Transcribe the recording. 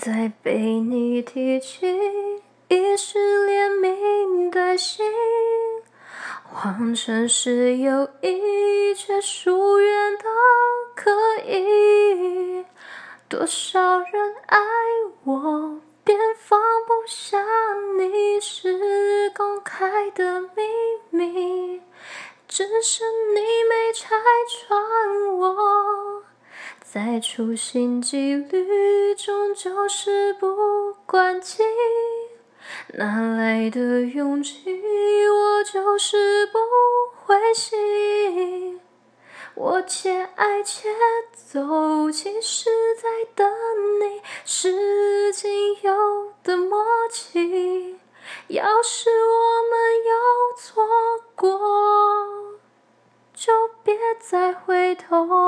再被你提起，已是连名带姓。谎称是友谊，却疏远到可以。多少人爱我，便放不下你，是公开的秘密。只剩你没拆穿我，在处心积虑中就是不关己。哪来的勇气？我就是不灰心。我且爱且走，其实在等你，是仅有的默契。要是我们有错过，就别再回头。